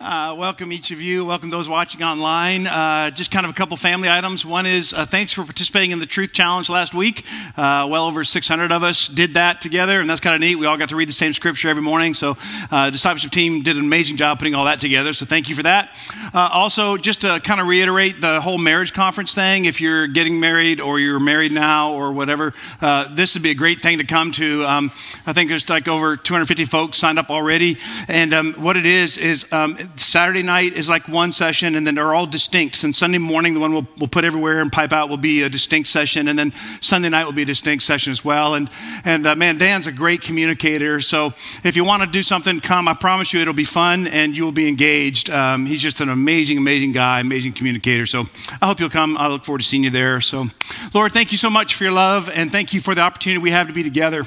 Uh, welcome each of you. Welcome those watching online. Uh, just kind of a couple family items. One is uh, thanks for participating in the Truth Challenge last week. Uh, well over 600 of us did that together, and that's kind of neat. We all got to read the same scripture every morning. So, uh, discipleship team did an amazing job putting all that together. So, thank you for that. Uh, also, just to kind of reiterate the whole marriage conference thing. If you're getting married or you're married now or whatever, this would be a great thing to come to. Um, I think there's like over 250 folks signed up already, and um, what it is is um, Saturday night is like one session, and then they're all distinct. And Sunday morning, the one we'll, we'll put everywhere and pipe out will be a distinct session, and then Sunday night will be a distinct session as well. And and uh, man, Dan's a great communicator. So if you want to do something, come. I promise you, it'll be fun, and you'll be engaged. Um, he's just an amazing, amazing guy, amazing communicator. So I hope you'll come. I look forward to seeing you there. So, Lord, thank you so much for your love, and thank you for the opportunity we have to be together.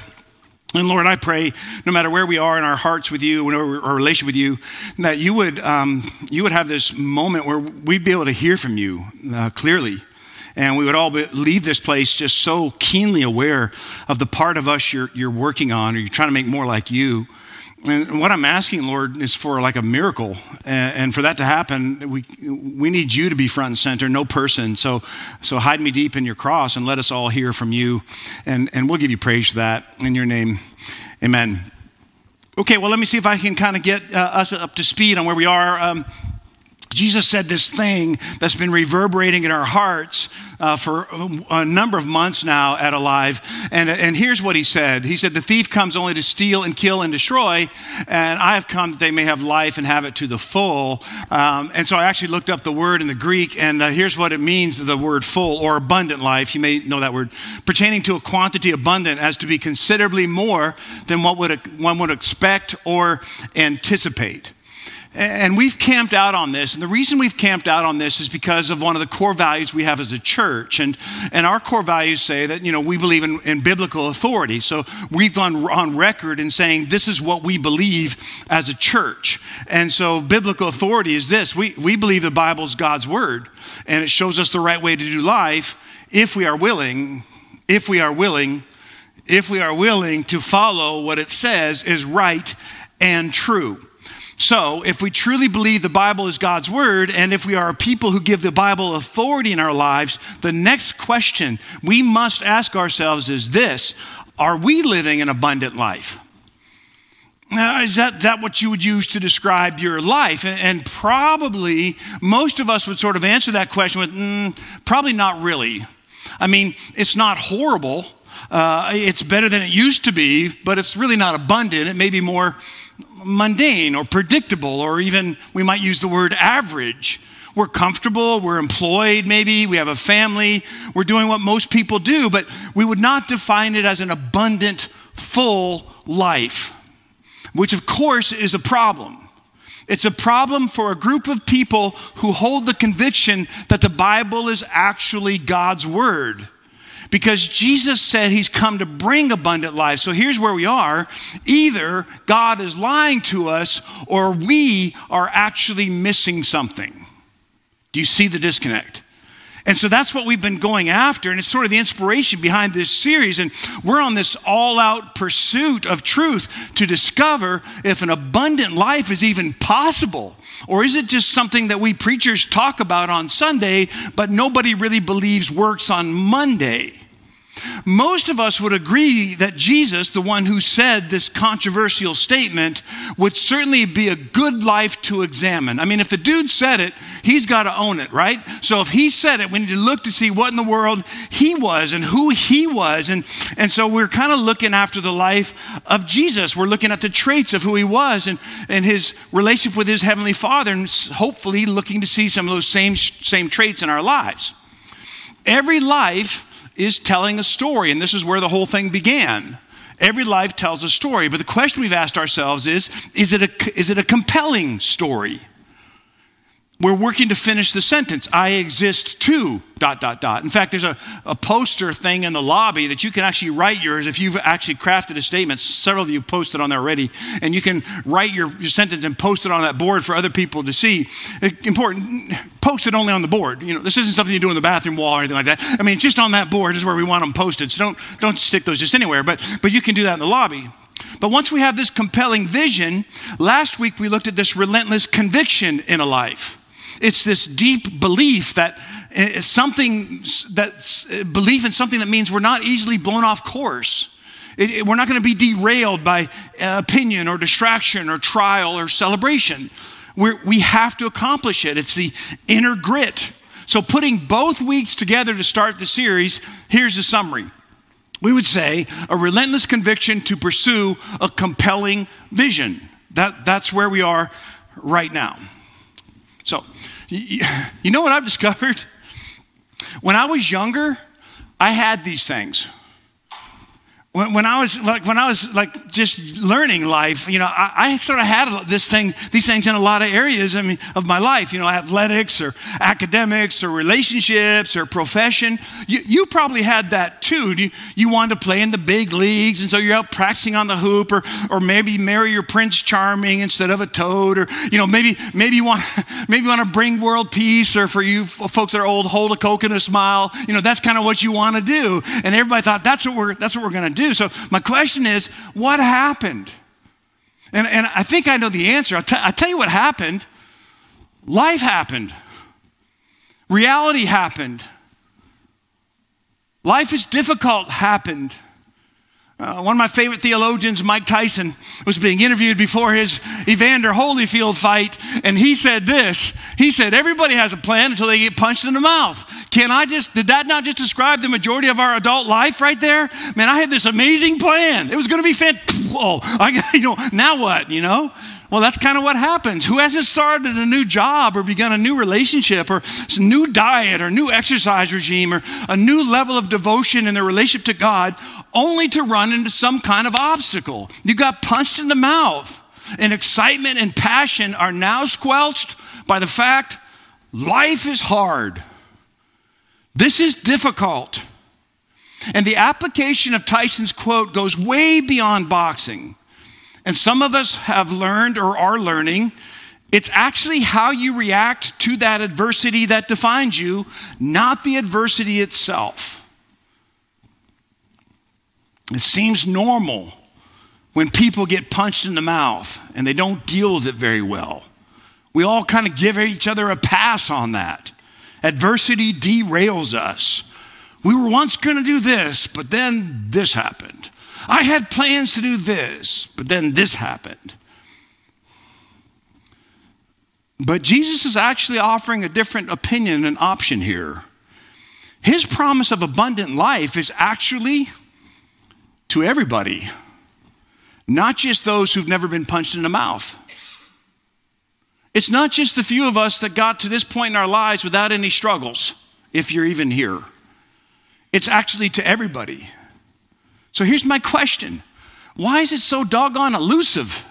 And Lord, I pray, no matter where we are in our hearts with you, or our relation with you, that you would, um, you would have this moment where we'd be able to hear from you uh, clearly. And we would all be, leave this place just so keenly aware of the part of us you're, you're working on or you're trying to make more like you. And what I'm asking, Lord, is for like a miracle. And, for that to happen, we, we need you to be front and center, no person. So, so hide me deep in your cross and let us all hear from you. And, and we'll give you praise for that in your name. Amen. Okay, well, let me see if I can kind of get uh, us up to speed on where we are. Um, Jesus said this thing that's been reverberating in our hearts uh, for a number of months now at Alive. And, and here's what he said He said, The thief comes only to steal and kill and destroy, and I have come that they may have life and have it to the full. Um, and so I actually looked up the word in the Greek, and uh, here's what it means the word full or abundant life. You may know that word. Pertaining to a quantity abundant as to be considerably more than what would, one would expect or anticipate. And we've camped out on this. And the reason we've camped out on this is because of one of the core values we have as a church. And, and our core values say that, you know, we believe in, in biblical authority. So we've gone on record in saying this is what we believe as a church. And so biblical authority is this we, we believe the Bible is God's word, and it shows us the right way to do life if we are willing, if we are willing, if we are willing to follow what it says is right and true. So, if we truly believe the Bible is God's word, and if we are a people who give the Bible authority in our lives, the next question we must ask ourselves is this Are we living an abundant life? Now, is that, that what you would use to describe your life? And, and probably most of us would sort of answer that question with mm, probably not really. I mean, it's not horrible. Uh, it's better than it used to be, but it's really not abundant. It may be more mundane or predictable, or even we might use the word average. We're comfortable, we're employed, maybe, we have a family, we're doing what most people do, but we would not define it as an abundant, full life, which of course is a problem. It's a problem for a group of people who hold the conviction that the Bible is actually God's Word because Jesus said he's come to bring abundant life. So here's where we are either God is lying to us or we are actually missing something. Do you see the disconnect? And so that's what we've been going after, and it's sort of the inspiration behind this series. And we're on this all out pursuit of truth to discover if an abundant life is even possible. Or is it just something that we preachers talk about on Sunday, but nobody really believes works on Monday? Most of us would agree that Jesus, the one who said this controversial statement, would certainly be a good life to examine. I mean, if the dude said it, he's got to own it, right? So if he said it, we need to look to see what in the world he was and who he was. And, and so we're kind of looking after the life of Jesus. We're looking at the traits of who he was and, and his relationship with his heavenly father, and hopefully looking to see some of those same, same traits in our lives. Every life is telling a story, and this is where the whole thing began. Every life tells a story, but the question we've asked ourselves is is it a, is it a compelling story? We're working to finish the sentence. I exist to, dot, dot, dot. In fact, there's a, a poster thing in the lobby that you can actually write yours if you've actually crafted a statement. Several of you posted on there already. And you can write your, your sentence and post it on that board for other people to see. Uh, important, post it only on the board. You know, this isn't something you do in the bathroom wall or anything like that. I mean, just on that board is where we want them posted. So don't, don't stick those just anywhere. But, but you can do that in the lobby. But once we have this compelling vision, last week we looked at this relentless conviction in a life. It's this deep belief that uh, something that's uh, belief in something that means we're not easily blown off course. It, it, we're not going to be derailed by uh, opinion or distraction or trial or celebration. We're, we have to accomplish it. It's the inner grit. So, putting both weeks together to start the series, here's a summary. We would say a relentless conviction to pursue a compelling vision. That, that's where we are right now. So, you know what I've discovered? When I was younger, I had these things when, when, I was like when I was like just learning life, you know, I, I, sort of had this thing, these things in a lot of areas. I mean, of my life, you know, athletics or academics or relationships or profession. You, you probably had that too. You, you wanted to play in the big leagues, and so you're out practicing on the hoop, or or maybe marry your Prince Charming instead of a toad, or you know, maybe maybe you want maybe you want to bring world peace, or for you folks that are old, hold a coke and a smile. You know, that's kind of what you want to do, and everybody thought that's what we're that's what we're going to do do. So, my question is what happened? And, and I think I know the answer. I'll, t- I'll tell you what happened. Life happened, reality happened. Life is difficult happened. Uh, one of my favorite theologians, Mike Tyson, was being interviewed before his Evander Holyfield fight, and he said this. He said, Everybody has a plan until they get punched in the mouth. Can I just, did that not just describe the majority of our adult life right there? Man, I had this amazing plan. It was going to be fantastic. Oh, I, you know, now what, you know? Well, that's kind of what happens. Who hasn't started a new job or begun a new relationship or new diet or new exercise regime or a new level of devotion in their relationship to God only to run into some kind of obstacle? You got punched in the mouth, and excitement and passion are now squelched by the fact life is hard. This is difficult. And the application of Tyson's quote goes way beyond boxing. And some of us have learned or are learning it's actually how you react to that adversity that defines you, not the adversity itself. It seems normal when people get punched in the mouth and they don't deal with it very well. We all kind of give each other a pass on that. Adversity derails us. We were once going to do this, but then this happened. I had plans to do this, but then this happened. But Jesus is actually offering a different opinion and option here. His promise of abundant life is actually to everybody, not just those who've never been punched in the mouth. It's not just the few of us that got to this point in our lives without any struggles, if you're even here. It's actually to everybody. So here's my question Why is it so doggone elusive?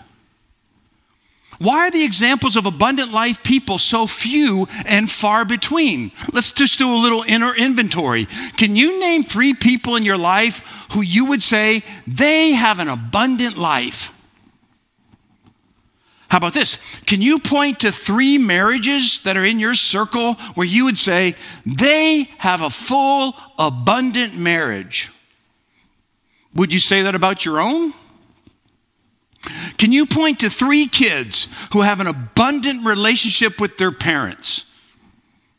Why are the examples of abundant life people so few and far between? Let's just do a little inner inventory. Can you name three people in your life who you would say they have an abundant life? How about this? Can you point to three marriages that are in your circle where you would say they have a full, abundant marriage? Would you say that about your own? Can you point to three kids who have an abundant relationship with their parents?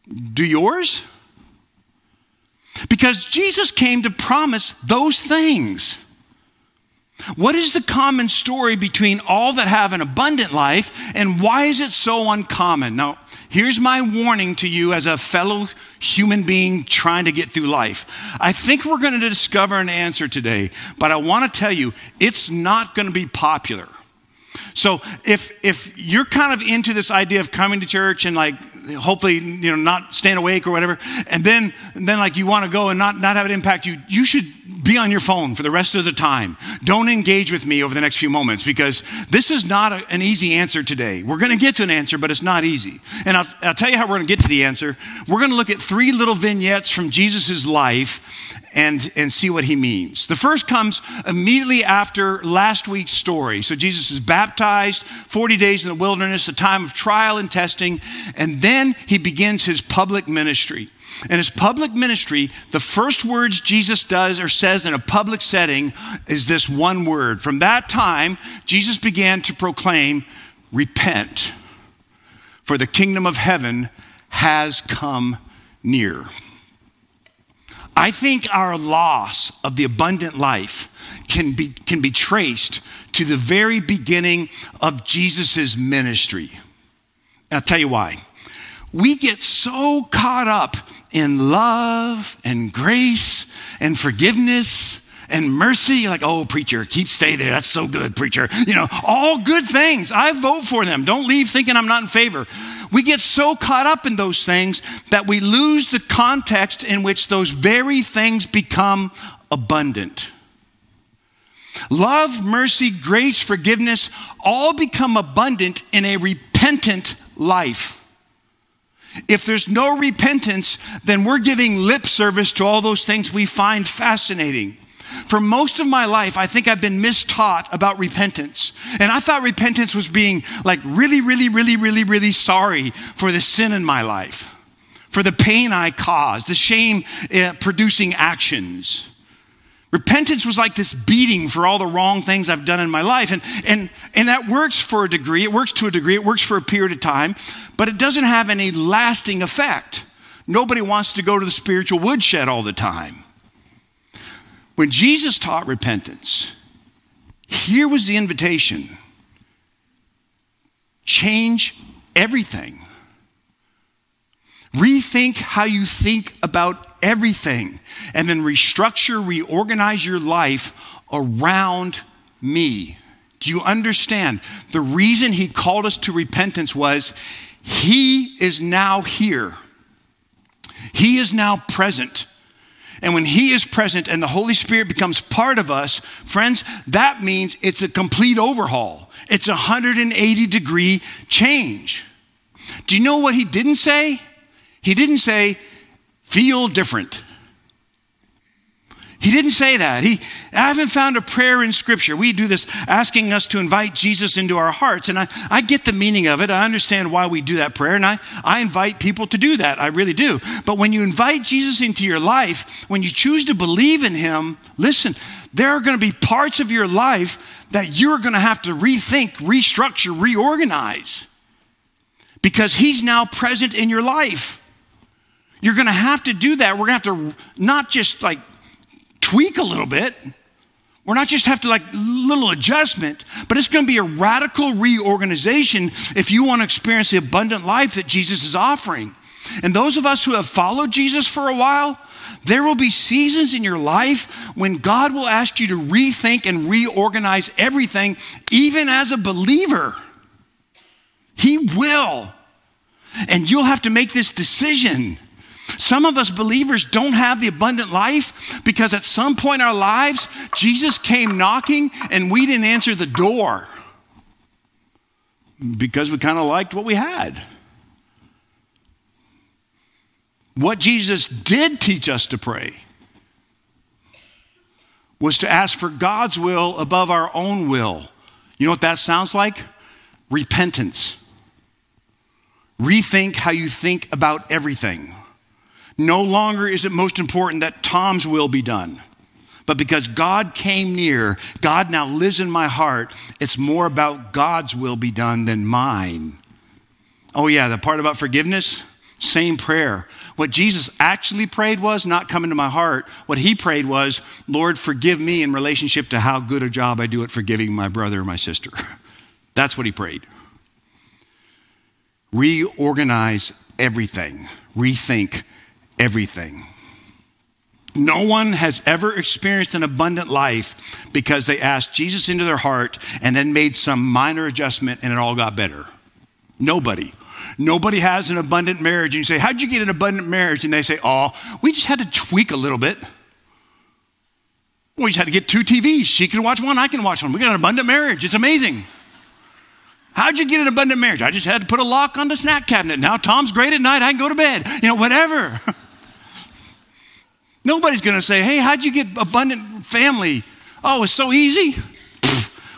Do yours? Because Jesus came to promise those things. What is the common story between all that have an abundant life and why is it so uncommon? Now, here's my warning to you as a fellow human being trying to get through life. I think we're going to discover an answer today, but I want to tell you it's not going to be popular. So if if you're kind of into this idea of coming to church and like hopefully you know not staying awake or whatever, and then and then like you want to go and not not have it impact you, you should be on your phone for the rest of the time. Don't engage with me over the next few moments because this is not a, an easy answer today. We're going to get to an answer, but it's not easy. And I'll, I'll tell you how we're going to get to the answer. We're going to look at three little vignettes from Jesus' life and, and see what he means. The first comes immediately after last week's story. So Jesus is baptized, 40 days in the wilderness, a time of trial and testing, and then he begins his public ministry. In his public ministry, the first words Jesus does or says in a public setting is this one word. From that time, Jesus began to proclaim, Repent, for the kingdom of heaven has come near. I think our loss of the abundant life can be, can be traced to the very beginning of Jesus' ministry. And I'll tell you why. We get so caught up in love and grace and forgiveness and mercy. You're like, oh, preacher, keep stay there. That's so good, preacher. You know, all good things. I vote for them. Don't leave thinking I'm not in favor. We get so caught up in those things that we lose the context in which those very things become abundant. Love, mercy, grace, forgiveness all become abundant in a repentant life. If there's no repentance, then we're giving lip service to all those things we find fascinating. For most of my life, I think I've been mistaught about repentance. And I thought repentance was being like really, really, really, really, really sorry for the sin in my life, for the pain I caused, the shame uh, producing actions. Repentance was like this beating for all the wrong things I've done in my life. And, and, and that works for a degree. It works to a degree. It works for a period of time, but it doesn't have any lasting effect. Nobody wants to go to the spiritual woodshed all the time. When Jesus taught repentance, here was the invitation change everything. Rethink how you think about everything, and then restructure, reorganize your life around me. Do you understand? The reason he called us to repentance was he is now here, he is now present. And when He is present and the Holy Spirit becomes part of us, friends, that means it's a complete overhaul. It's a 180 degree change. Do you know what He didn't say? He didn't say, feel different. He didn't say that. He, I haven't found a prayer in Scripture. We do this asking us to invite Jesus into our hearts. And I, I get the meaning of it. I understand why we do that prayer. And I, I invite people to do that. I really do. But when you invite Jesus into your life, when you choose to believe in Him, listen, there are going to be parts of your life that you're going to have to rethink, restructure, reorganize because He's now present in your life. You're going to have to do that. We're going to have to not just like tweak a little bit. We're not just have to like little adjustment, but it's going to be a radical reorganization if you want to experience the abundant life that Jesus is offering. And those of us who have followed Jesus for a while, there will be seasons in your life when God will ask you to rethink and reorganize everything, even as a believer. He will. And you'll have to make this decision. Some of us believers don't have the abundant life because at some point in our lives, Jesus came knocking and we didn't answer the door because we kind of liked what we had. What Jesus did teach us to pray was to ask for God's will above our own will. You know what that sounds like? Repentance. Rethink how you think about everything. No longer is it most important that Tom's will be done. But because God came near, God now lives in my heart, it's more about God's will be done than mine. Oh, yeah, the part about forgiveness, same prayer. What Jesus actually prayed was not come into my heart. What he prayed was, Lord, forgive me in relationship to how good a job I do at forgiving my brother or my sister. That's what he prayed. Reorganize everything, rethink everything. No one has ever experienced an abundant life because they asked Jesus into their heart and then made some minor adjustment and it all got better. Nobody. Nobody has an abundant marriage. And you say, How'd you get an abundant marriage? And they say, Oh, we just had to tweak a little bit. We just had to get two TVs. She can watch one, I can watch one. We got an abundant marriage. It's amazing. How'd you get an abundant marriage? I just had to put a lock on the snack cabinet. Now Tom's great at night. I can go to bed. You know, whatever. Nobody's going to say, hey, how'd you get abundant family? Oh, it's so easy.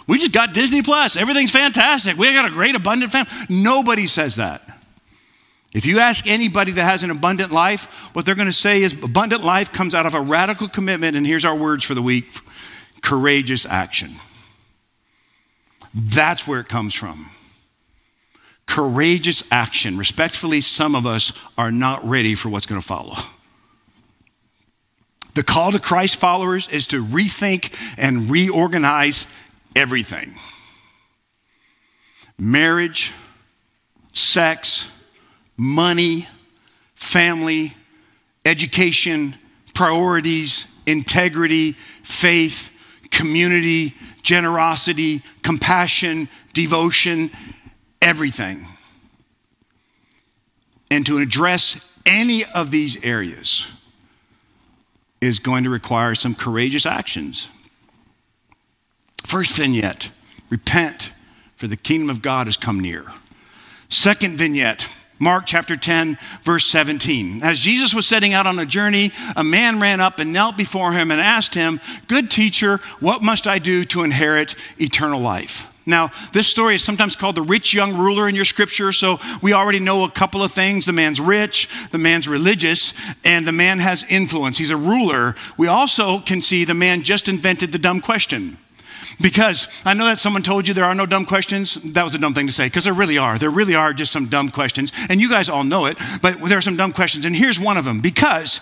We just got Disney Plus. Everything's fantastic. We got a great abundant family. Nobody says that. If you ask anybody that has an abundant life, what they're going to say is abundant life comes out of a radical commitment, and here's our words for the week courageous action. That's where it comes from. Courageous action. Respectfully, some of us are not ready for what's going to follow. The call to Christ followers is to rethink and reorganize everything marriage, sex, money, family, education, priorities, integrity, faith, community, generosity, compassion, devotion, everything. And to address any of these areas is going to require some courageous actions. First vignette repent, for the kingdom of God has come near. Second vignette Mark chapter 10, verse 17. As Jesus was setting out on a journey, a man ran up and knelt before him and asked him, Good teacher, what must I do to inherit eternal life? Now, this story is sometimes called the rich young ruler in your scripture, so we already know a couple of things. The man's rich, the man's religious, and the man has influence. He's a ruler. We also can see the man just invented the dumb question. Because I know that someone told you there are no dumb questions. That was a dumb thing to say, because there really are. There really are just some dumb questions. And you guys all know it, but there are some dumb questions. And here's one of them because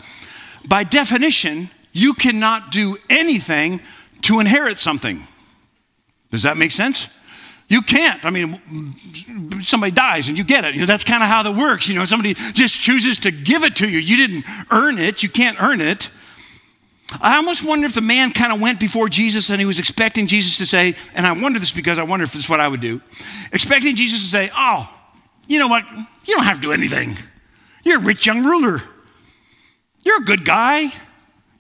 by definition, you cannot do anything to inherit something. Does that make sense? You can't. I mean, somebody dies and you get it. You know, that's kind of how that works. You know, somebody just chooses to give it to you. You didn't earn it, you can't earn it. I almost wonder if the man kind of went before Jesus and he was expecting Jesus to say, and I wonder this because I wonder if this is what I would do, expecting Jesus to say, Oh, you know what? You don't have to do anything. You're a rich young ruler. You're a good guy.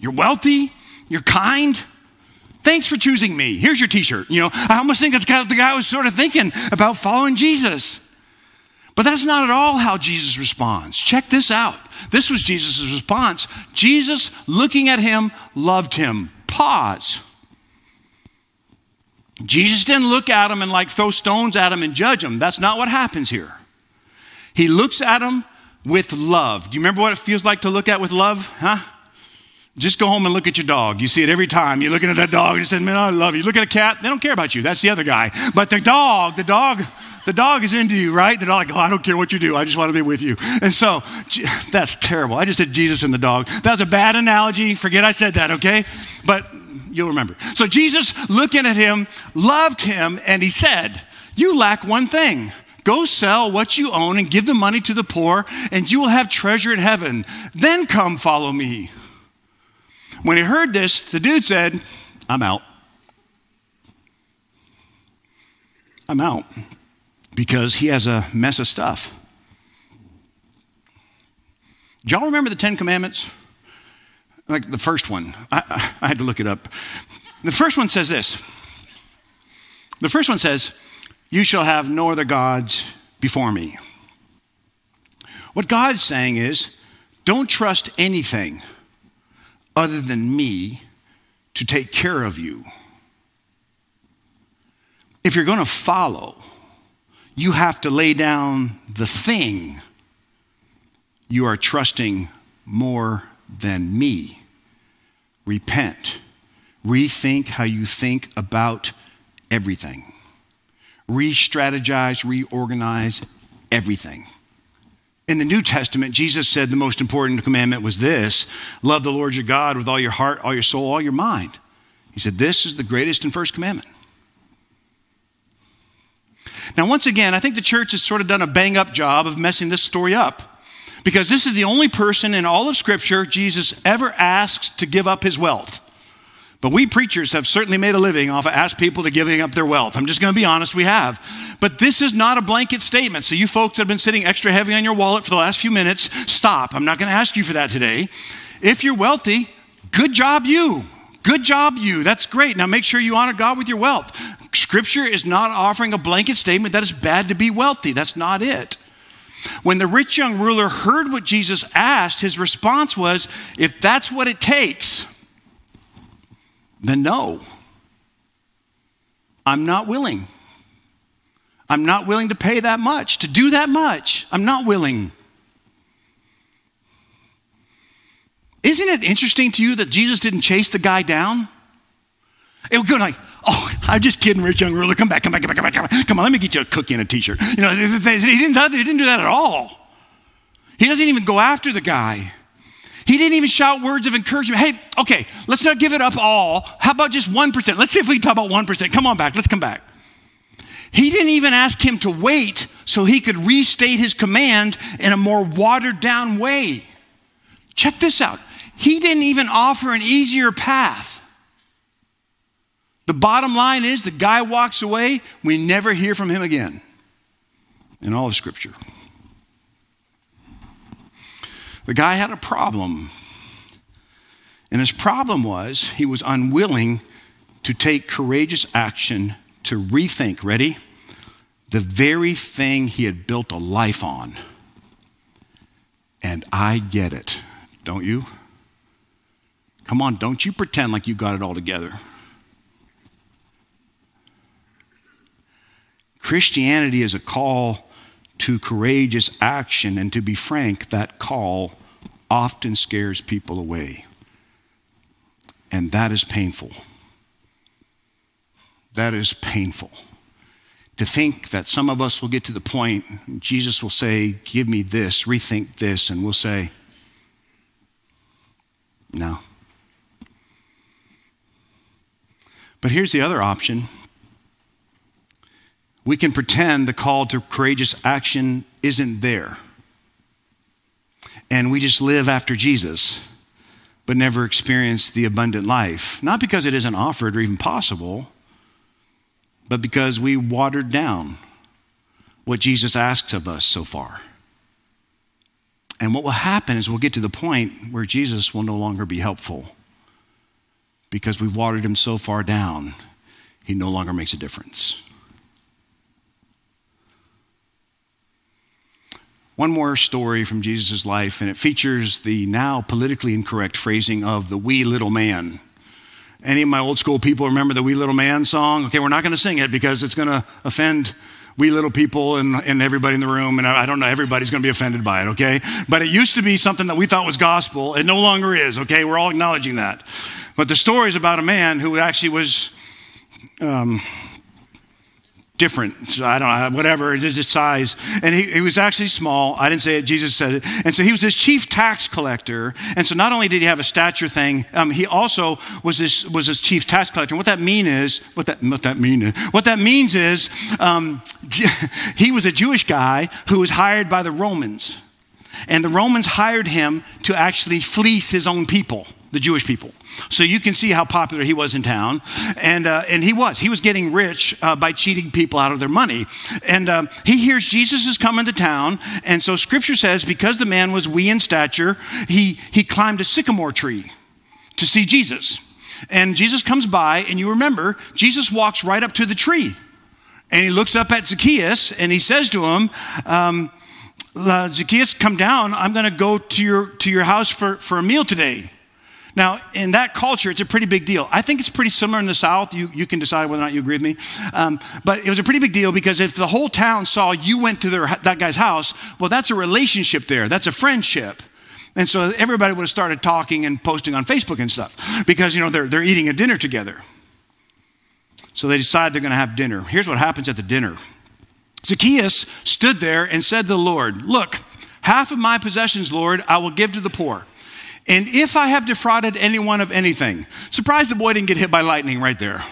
You're wealthy. You're kind. Thanks for choosing me. Here's your t shirt. You know, I almost think that's kind of the guy was sort of thinking about following Jesus. But that's not at all how Jesus responds. Check this out. This was Jesus' response. Jesus, looking at him, loved him. Pause. Jesus didn't look at him and like throw stones at him and judge him. That's not what happens here. He looks at him with love. Do you remember what it feels like to look at with love? Huh? Just go home and look at your dog. You see it every time. You're looking at that dog. You said, "Man, I love you." Look at a cat. They don't care about you. That's the other guy. But the dog, the dog, the dog is into you, right? The dog, oh, I don't care what you do. I just want to be with you. And so that's terrible. I just did Jesus and the dog. That was a bad analogy. Forget I said that. Okay, but you'll remember. So Jesus, looking at him, loved him, and he said, "You lack one thing." Go sell what you own and give the money to the poor, and you will have treasure in heaven. Then come follow me. When he heard this, the dude said, I'm out. I'm out because he has a mess of stuff. Do y'all remember the Ten Commandments? Like the first one. I, I, had to look it up. The first one says this The first one says, You shall have no other gods before me. What God's saying is, don't trust anything other than me to take care of you. If you're going to follow, you have to lay down the thing you are trusting more than me. Repent. Rethink how you think about everything. Re strategize, reorganize everything. In the New Testament, Jesus said the most important commandment was this love the Lord your God with all your heart, all your soul, all your mind. He said, This is the greatest and first commandment. Now, once again, I think the church has sort of done a bang up job of messing this story up because this is the only person in all of Scripture Jesus ever asks to give up his wealth. But we preachers have certainly made a living off of ask people to giving up their wealth. I'm just going to be honest, we have. But this is not a blanket statement. So you folks that have been sitting extra heavy on your wallet for the last few minutes, stop. I'm not going to ask you for that today. If you're wealthy, good job you. Good job you. That's great. Now make sure you honor God with your wealth. Scripture is not offering a blanket statement that it's bad to be wealthy. That's not it. When the rich young ruler heard what Jesus asked, his response was, if that's what it takes, then no, I'm not willing. I'm not willing to pay that much, to do that much. I'm not willing. Isn't it interesting to you that Jesus didn't chase the guy down? It would go like, oh, I'm just kidding, Rich Young Ruler. Come back, come back, come back, come back, come on. Come on, let me get you a cookie and a t-shirt. You know, he didn't, he didn't do that at all. He doesn't even go after the guy. He didn't even shout words of encouragement. Hey, okay, let's not give it up all. How about just 1%? Let's see if we can talk about 1%. Come on back, let's come back. He didn't even ask him to wait so he could restate his command in a more watered down way. Check this out. He didn't even offer an easier path. The bottom line is the guy walks away, we never hear from him again in all of Scripture. The guy had a problem. And his problem was he was unwilling to take courageous action to rethink, ready? The very thing he had built a life on. And I get it, don't you? Come on, don't you pretend like you got it all together. Christianity is a call to courageous action, and to be frank, that call often scares people away. And that is painful. That is painful. To think that some of us will get to the point, Jesus will say, Give me this, rethink this, and we'll say, No. But here's the other option we can pretend the call to courageous action isn't there. And we just live after Jesus, but never experience the abundant life. Not because it isn't offered or even possible, but because we watered down what Jesus asks of us so far. And what will happen is we'll get to the point where Jesus will no longer be helpful because we've watered him so far down, he no longer makes a difference. One more story from Jesus' life, and it features the now politically incorrect phrasing of the wee little man. Any of my old school people remember the wee little man song? Okay, we're not going to sing it because it's going to offend wee little people and, and everybody in the room, and I, I don't know, everybody's going to be offended by it, okay? But it used to be something that we thought was gospel. It no longer is, okay? We're all acknowledging that. But the story is about a man who actually was. Um, different. I don't know, whatever, just size. And he, he, was actually small. I didn't say it, Jesus said it. And so he was this chief tax collector. And so not only did he have a stature thing, um, he also was this, was this chief tax collector. And what that mean is, what that, what that mean is, what that means is, um, he was a Jewish guy who was hired by the Romans. And the Romans hired him to actually fleece his own people the Jewish people. So you can see how popular he was in town. And, uh, and he was. He was getting rich uh, by cheating people out of their money. And uh, he hears Jesus is coming to town. And so scripture says, because the man was wee in stature, he, he climbed a sycamore tree to see Jesus. And Jesus comes by, and you remember, Jesus walks right up to the tree. And he looks up at Zacchaeus and he says to him, um, Zacchaeus, come down. I'm going to go to your, to your house for, for a meal today. Now, in that culture, it's a pretty big deal. I think it's pretty similar in the South. You, you can decide whether or not you agree with me. Um, but it was a pretty big deal because if the whole town saw you went to their, that guy's house, well, that's a relationship there, that's a friendship. And so everybody would have started talking and posting on Facebook and stuff because, you know, they're, they're eating a dinner together. So they decide they're going to have dinner. Here's what happens at the dinner Zacchaeus stood there and said to the Lord, Look, half of my possessions, Lord, I will give to the poor. And if I have defrauded anyone of anything, surprised the boy didn't get hit by lightning right there.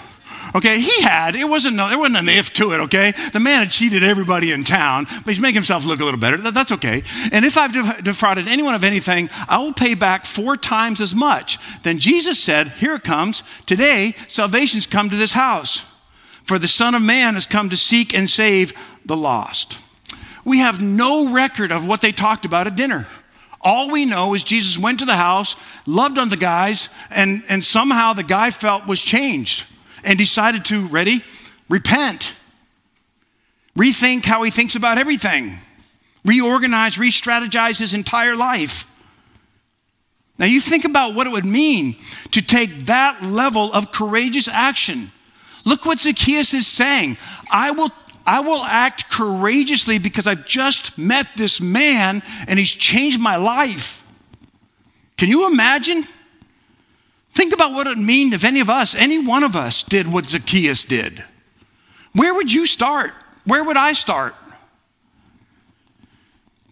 Okay, he had. It wasn't. There wasn't an if to it. Okay, the man had cheated everybody in town, but he's making himself look a little better. That's okay. And if I've defrauded anyone of anything, I will pay back four times as much. Then Jesus said, "Here it comes. Today, salvation's come to this house, for the Son of Man has come to seek and save the lost." We have no record of what they talked about at dinner. All we know is Jesus went to the house, loved on the guys, and, and somehow the guy felt was changed and decided to, ready, repent, rethink how he thinks about everything, reorganize, re strategize his entire life. Now, you think about what it would mean to take that level of courageous action. Look what Zacchaeus is saying. I will I will act courageously because I've just met this man and he's changed my life. Can you imagine? Think about what it would mean if any of us, any one of us, did what Zacchaeus did. Where would you start? Where would I start?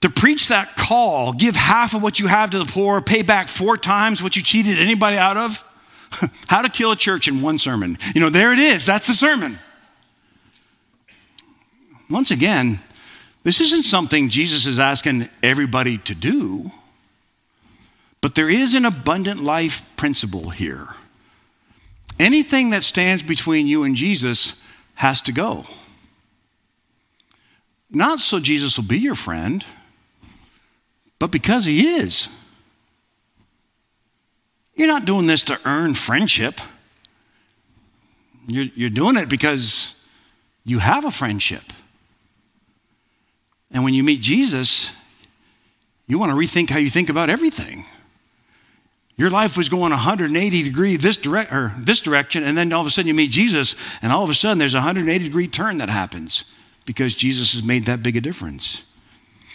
To preach that call, give half of what you have to the poor, pay back four times what you cheated anybody out of. How to kill a church in one sermon. You know, there it is. That's the sermon. Once again, this isn't something Jesus is asking everybody to do, but there is an abundant life principle here. Anything that stands between you and Jesus has to go. Not so Jesus will be your friend, but because he is. You're not doing this to earn friendship. You're, you're doing it because you have a friendship. And when you meet Jesus, you want to rethink how you think about everything. Your life was going 180 degree this direct or this direction, and then all of a sudden you meet Jesus, and all of a sudden there's a 180 degree turn that happens because Jesus has made that big a difference.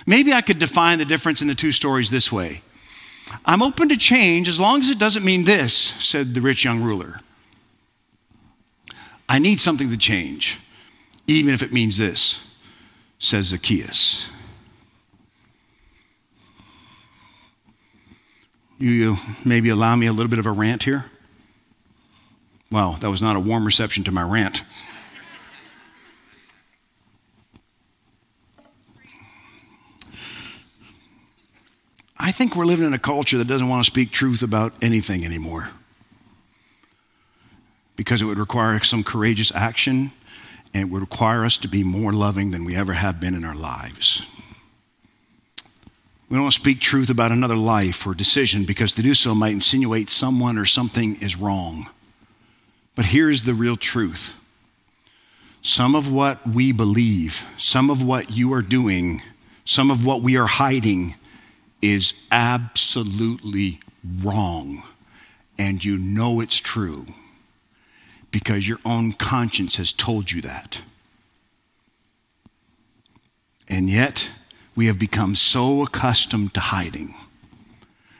Maybe I could define the difference in the two stories this way. I'm open to change as long as it doesn't mean this, said the rich young ruler. I need something to change, even if it means this says Zacchaeus. You, maybe allow me a little bit of a rant here? Well, that was not a warm reception to my rant. I think we're living in a culture that doesn't want to speak truth about anything anymore because it would require some courageous action and it would require us to be more loving than we ever have been in our lives. We don't speak truth about another life or decision because to do so might insinuate someone or something is wrong. But here's the real truth some of what we believe, some of what you are doing, some of what we are hiding is absolutely wrong. And you know it's true because your own conscience has told you that. And yet, we have become so accustomed to hiding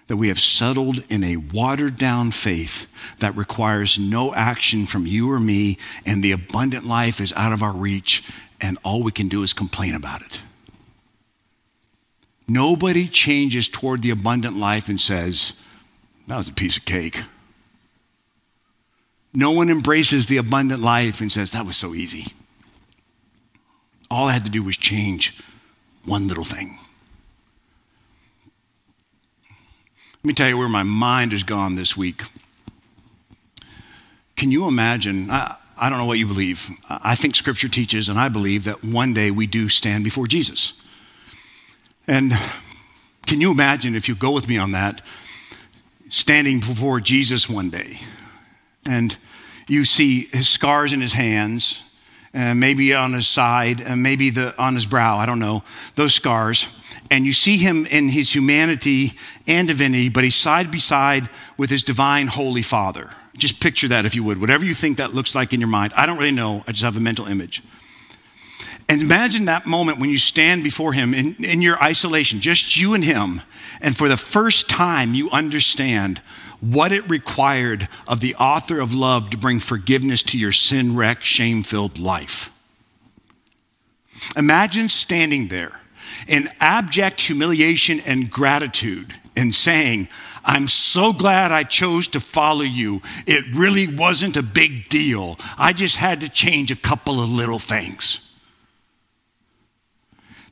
that we have settled in a watered down faith that requires no action from you or me, and the abundant life is out of our reach, and all we can do is complain about it. Nobody changes toward the abundant life and says, That was a piece of cake. No one embraces the abundant life and says, That was so easy. All I had to do was change one little thing. Let me tell you where my mind has gone this week. Can you imagine? I, I don't know what you believe. I think Scripture teaches, and I believe that one day we do stand before Jesus. And can you imagine if you go with me on that, standing before Jesus one day? And you see his scars in his hands, and maybe on his side, and maybe the, on his brow, I don't know, those scars. And you see him in his humanity and divinity, but he's side by side with his divine Holy Father. Just picture that if you would, whatever you think that looks like in your mind. I don't really know, I just have a mental image. And imagine that moment when you stand before him in, in your isolation, just you and him, and for the first time you understand what it required of the author of love to bring forgiveness to your sin wrecked, shame filled life. Imagine standing there in abject humiliation and gratitude and saying, I'm so glad I chose to follow you. It really wasn't a big deal. I just had to change a couple of little things.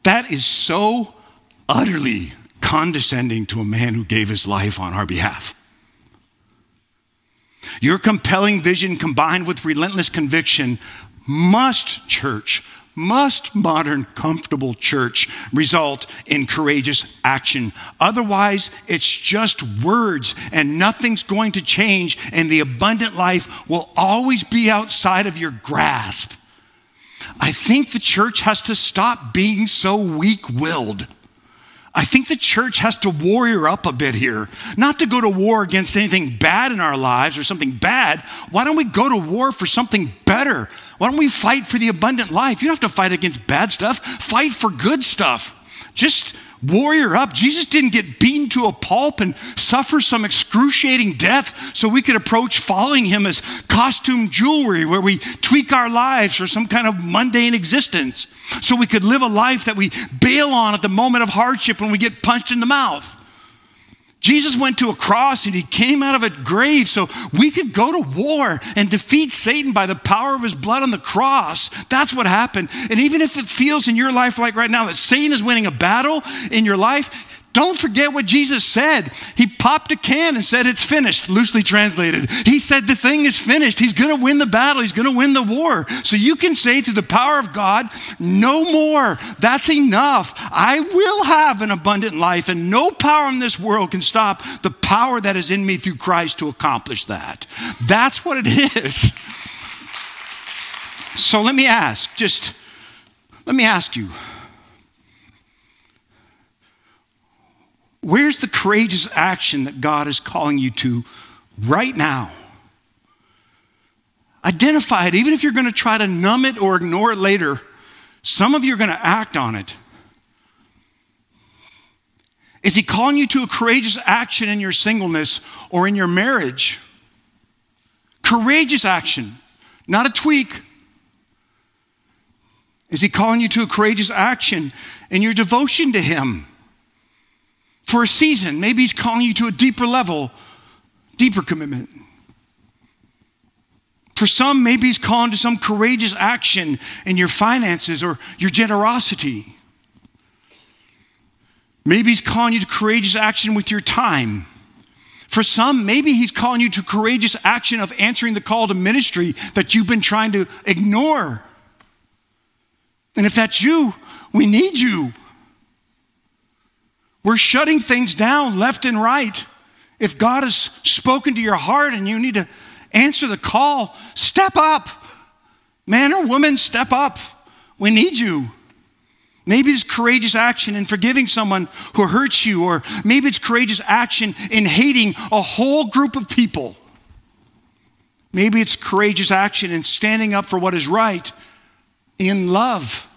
That is so utterly condescending to a man who gave his life on our behalf. Your compelling vision combined with relentless conviction must, church, must modern, comfortable church result in courageous action. Otherwise, it's just words and nothing's going to change, and the abundant life will always be outside of your grasp. I think the church has to stop being so weak willed. I think the church has to warrior up a bit here, not to go to war against anything bad in our lives or something bad. Why don't we go to war for something better? Why don't we fight for the abundant life? You don't have to fight against bad stuff, fight for good stuff. just warrior up. Jesus didn't get beaten to a pulp and suffer some excruciating death so we could approach following him as costume jewelry where we tweak our lives for some kind of mundane existence so we could live a life that we bail on at the moment of hardship when we get punched in the mouth. Jesus went to a cross and he came out of a grave so we could go to war and defeat Satan by the power of his blood on the cross. That's what happened. And even if it feels in your life like right now that Satan is winning a battle in your life, don't forget what Jesus said. He popped a can and said, It's finished, loosely translated. He said, The thing is finished. He's going to win the battle, he's going to win the war. So you can say, through the power of God, No more. That's enough. I will have an abundant life, and no power in this world can stop the power that is in me through Christ to accomplish that. That's what it is. So let me ask, just let me ask you. Where's the courageous action that God is calling you to right now? Identify it, even if you're going to try to numb it or ignore it later. Some of you are going to act on it. Is He calling you to a courageous action in your singleness or in your marriage? Courageous action, not a tweak. Is He calling you to a courageous action in your devotion to Him? For a season. Maybe He's calling you to a deeper level, deeper commitment. For some, maybe He's calling to some courageous action in your finances or your generosity. Maybe He's calling you to courageous action with your time. For some, maybe He's calling you to courageous action of answering the call to ministry that you've been trying to ignore. And if that's you, we need you. We're shutting things down left and right. If God has spoken to your heart and you need to answer the call, step up. Man or woman, step up. We need you. Maybe it's courageous action in forgiving someone who hurts you, or maybe it's courageous action in hating a whole group of people. Maybe it's courageous action in standing up for what is right in love.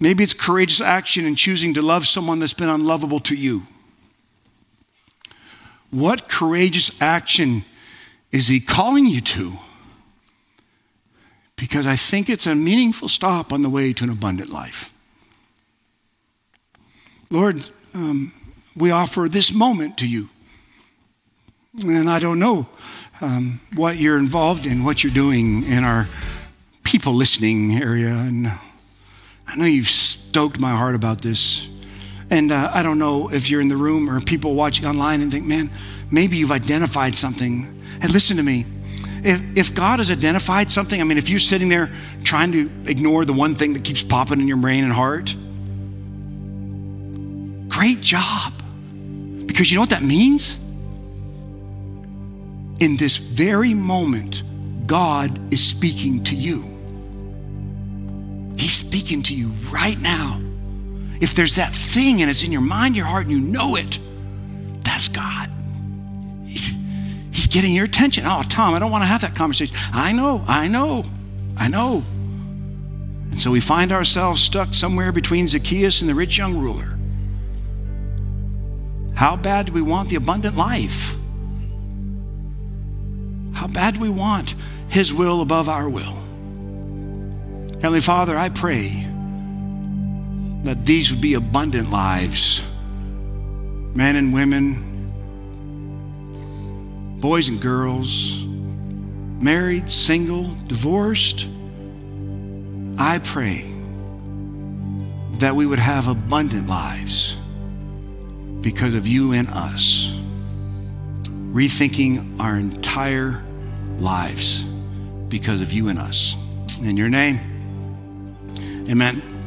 Maybe it's courageous action in choosing to love someone that's been unlovable to you. What courageous action is he calling you to? Because I think it's a meaningful stop on the way to an abundant life. Lord, um, we offer this moment to you. And I don't know um, what you're involved in, what you're doing in our people listening area. And I know you've stoked my heart about this. And uh, I don't know if you're in the room or people watching online and think, man, maybe you've identified something. And listen to me. If, if God has identified something, I mean, if you're sitting there trying to ignore the one thing that keeps popping in your brain and heart, great job. Because you know what that means? In this very moment, God is speaking to you. He's speaking to you right now. If there's that thing and it's in your mind, your heart, and you know it, that's God. He's, he's getting your attention. Oh, Tom, I don't want to have that conversation. I know, I know, I know. And so we find ourselves stuck somewhere between Zacchaeus and the rich young ruler. How bad do we want the abundant life? How bad do we want His will above our will? Heavenly Father, I pray that these would be abundant lives. Men and women, boys and girls, married, single, divorced. I pray that we would have abundant lives because of you and us, rethinking our entire lives because of you and us. In your name. Amen.